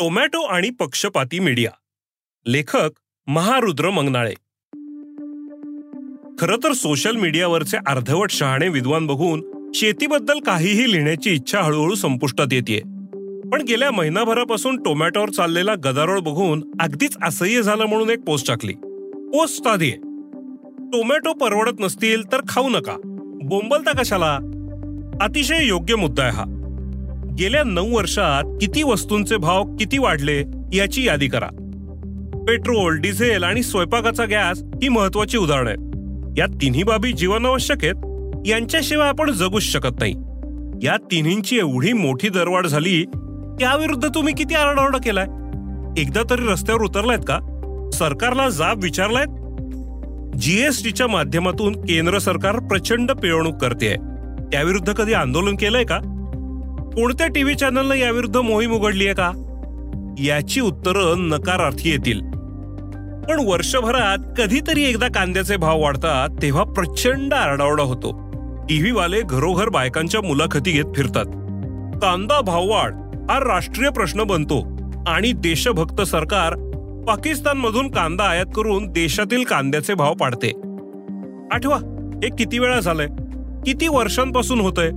Tomato आणि पक्षपाती media. लेखक महारुद्र मंगनाळे. खर तर सोशल मीडियावरचे अर्धवट शहाणे विद्वान बघून शेतीबद्दल काहीही लिहिण्याची इच्छा हळूहळू संपुष्टात येते पण गेल्या महिनाभरापासून टोमॅटोवर चाललेला गदारोळ बघून अगदीच असह्य झालं म्हणून एक पोस्ट टाकली. पोस्ट साधी टोमॅटो परवडत नसतील तर खाऊ नका. बोंबलता कशाला? अतिशय योग्य मुद्दा आहे हा. गेल्या नऊ वर्षात किती वस्तूंचे भाव किती वाढले याची यादी करा. पेट्रोल डिझेल आणि स्वयंपाकाचा गॅस ही महत्वाची उदाहरणं आहेत. या तिन्ही बाबी जीवनावश्यक आहेत यांच्याशिवाय आपण जगूच शकत नाही. या तिन्हींची एवढी मोठी दरवाढ झाली त्याविरुद्ध तुम्ही किती आरडाओरडा केलाय? एकदा तरी रस्त्यावर उतरलायत का? सरकारला जाब विचारलायत? जीएसटीच्या माध्यमातून केंद्र सरकार प्रचंड पिळवणूक करते त्याविरुद्ध कधी आंदोलन केलंय का? कोणत्या टीव्ही चॅनलनं याविरुद्ध मोहीम उघडली आहे का? याची उत्तरं नकारार्थी येतील. पण वर्षभरात कधीतरी एकदा कांद्याचे भाव वाढतात तेव्हा प्रचंड आरडाओरडा होतो. टीव्हीवाले घरोघर बायकांच्या मुलाखती घेत फिरतात. कांदा भाववाढ हा राष्ट्रीय प्रश्न बनतो आणि देशभक्त सरकार पाकिस्तानमधून कांदा आयात करून देशातील कांद्याचे भाव पाडते. आठवा हे किती वेळा झालंय? किती वर्षांपासून होतंय?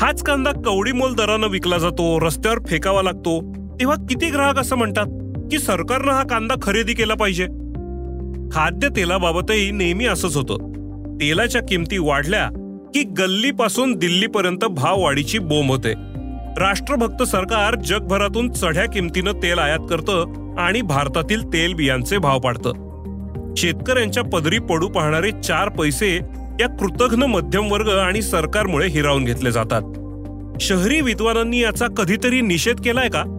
हाच कांदा कवडी मोल दरानं विकला जातो रस्त्यावर फेकावा लागतो. तेव्हा किती ग्राहक असं म्हणतात की सरकारनं हा कांदा खरेदी केला पाहिजे? खाद्य तेलाबाबतही नेहमी असंच होतं. तेलाच्या किमती वाढल्या की गल्लीपासून दिल्लीपर्यंत भाव वाढीची बोंब होते. राष्ट्रभक्त सरकार जगभरातून चढ्या किमतीनं तेल आयात करतं आणि भारतातील तेल बियांचे भाव पाडतं. शेतकऱ्यांच्या पदरी पडू पाहणारे चार पैसे या कृतघ्न मध्यमवर्ग आणि सरकारमुळे हिरावून घेतले जातात. शहरी विद्वानांनी याचा कधीतरी निषेध केलाय का?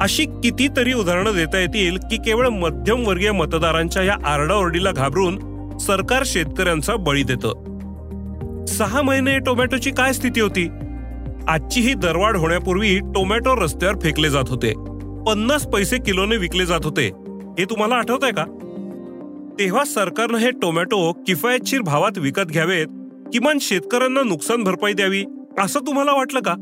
अशी कितीतरी उदाहरणं देता येतील की केवळ मध्यमवर्गीय मतदारांच्या या आरडाओरडीला घाबरून सरकार शेतकऱ्यांचा बळी देतं. सहा महिने टोमॅटोची काय स्थिती होती? आजची ही दरवाढ होण्यापूर्वी टोमॅटो रस्त्यावर फेकले जात होते. पन्नास पैसे किलोने विकले जात होते. हे तुम्हाला आठवत आहे का? तेव्हा सरकारनं हे टोमॅटो किफायतशीर भावात विकत घ्यावेत किमान शेतकऱ्यांना नुकसान भरपाई द्यावी असं तुम्हाला वाटलं का?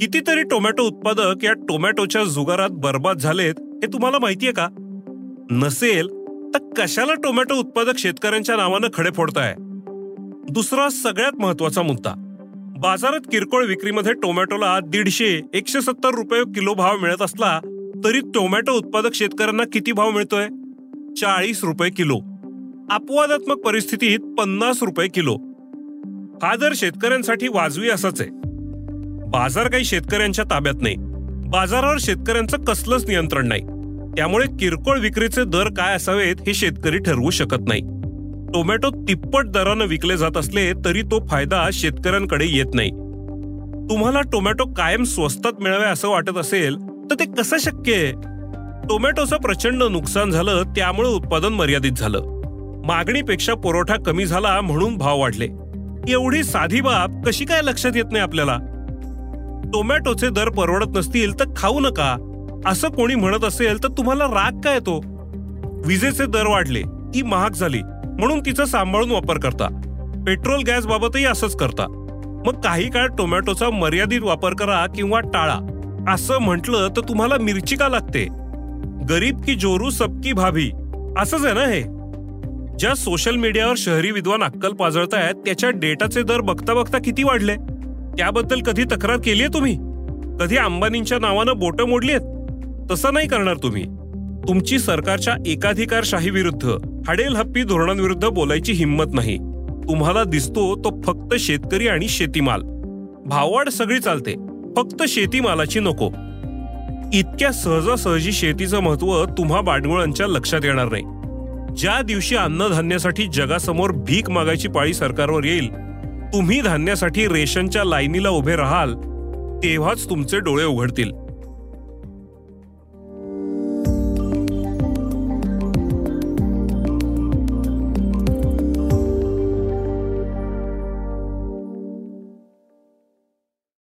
कितीतरी टोमॅटो उत्पादक या टोमॅटोच्या जुगारात बर्बाद झालेत हे तुम्हाला माहितीये का? नसेल तर कशाला टोमॅटो उत्पादक शेतकऱ्यांच्या नावानं खडे फोडताय? दुसरा सगळ्यात महत्त्वाचा मुद्दा. बाजारात किरकोळ विक्रीमध्ये टोमॅटोला दीडशे एकशे सत्तर रुपये किलो भाव मिळत असला तरी टोमॅटो उत्पादक शेतकऱ्यांना किती भाव मिळतोय? चाळीस रुपये किलो. अपवादात्मक परिस्थितीत पन्नास रुपये किलो. हा दर शेतकऱ्यांसाठी वाजवी असाच आहे. बाजार काही शेतकऱ्यांच्या ताब्यात नाही. बाजारावर शेतकऱ्यांचं कसलंच नियंत्रण नाही. त्यामुळे किरकोळ विक्रीचे दर काय असावेत हे शेतकरी ठरवू शकत नाही. टोमॅटो तिप्पट दरानं विकले जात असले तरी तो फायदा शेतकऱ्यांकडे येत नाही. तुम्हाला टोमॅटो कायम स्वस्तात मिळावे असं वाटत असेल तर ते कसं शक्य आहे? टोमॅटोचं प्रचंड नुकसान झालं त्यामुळे उत्पादन मर्यादित झालं. मागणीपेक्षा पुरवठा कमी झाला म्हणून भाव वाढले. एवढी साधी बाब कशी काय लक्षात येत नाही आपल्याला? टोमॅटोचे दर परवडत नसतील तर खाऊ नका. असं कोणी म्हणत असेल तर तुम्हाला राग काय येतो? विजेचे दर वाढले ती महाग झाली म्हणून तिचा सांभाळून वापर करता. पेट्रोल गॅस बाबतही असंच करता. मग काही काळ टोमॅटोचा मर्यादित वापर करा किंवा टाळा. असं म्हटलं तर तुम्हाला मिरची का लागते? गरीब की जोरू सबकी भाभी. असंच आहे ना हे? ज्या सोशल मीडियावर शहरी विद्वान अक्कल पाजळतायत त्याच्या डेटाचे दर बघता बघता किती वाढले? त्याबद्दल कधी तक्रार केली आहे तुम्ही? कधी अंबानींच्या नावानं बोटं मोडली आहेत? तसं नाही करणार तुम्ही. तुमची सरकारच्या एकाधिकारशाही विरुद्ध हडेल हप्पी धोरणांविरुद्ध बोलायची हिंमत नाही. तुम्हाला दिसतो तो फक्त शेतकरी आणि शेतीमाल. भाववाढ सगळी चालते. फक्त शेतीमालाची नको. इतक्या सहजासहजी शेतीचं महत्त्व तुम्हा बाडगुळांच्या लक्षात येणार नाही. ज्या दिवशी अन्नधान्यासाठी जगासमोर भीक मागायची पाळी सरकारवर येईल तुम्ही धान्यासाठी रेशनच्या लाईनीला उभे राहाल तेव्हाच तुमचे डोळे उघडतील.